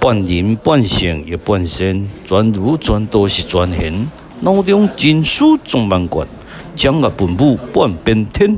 半人半圣也半仙，全如全都是全贤，脑中金书总万贯，掌握本部半边天。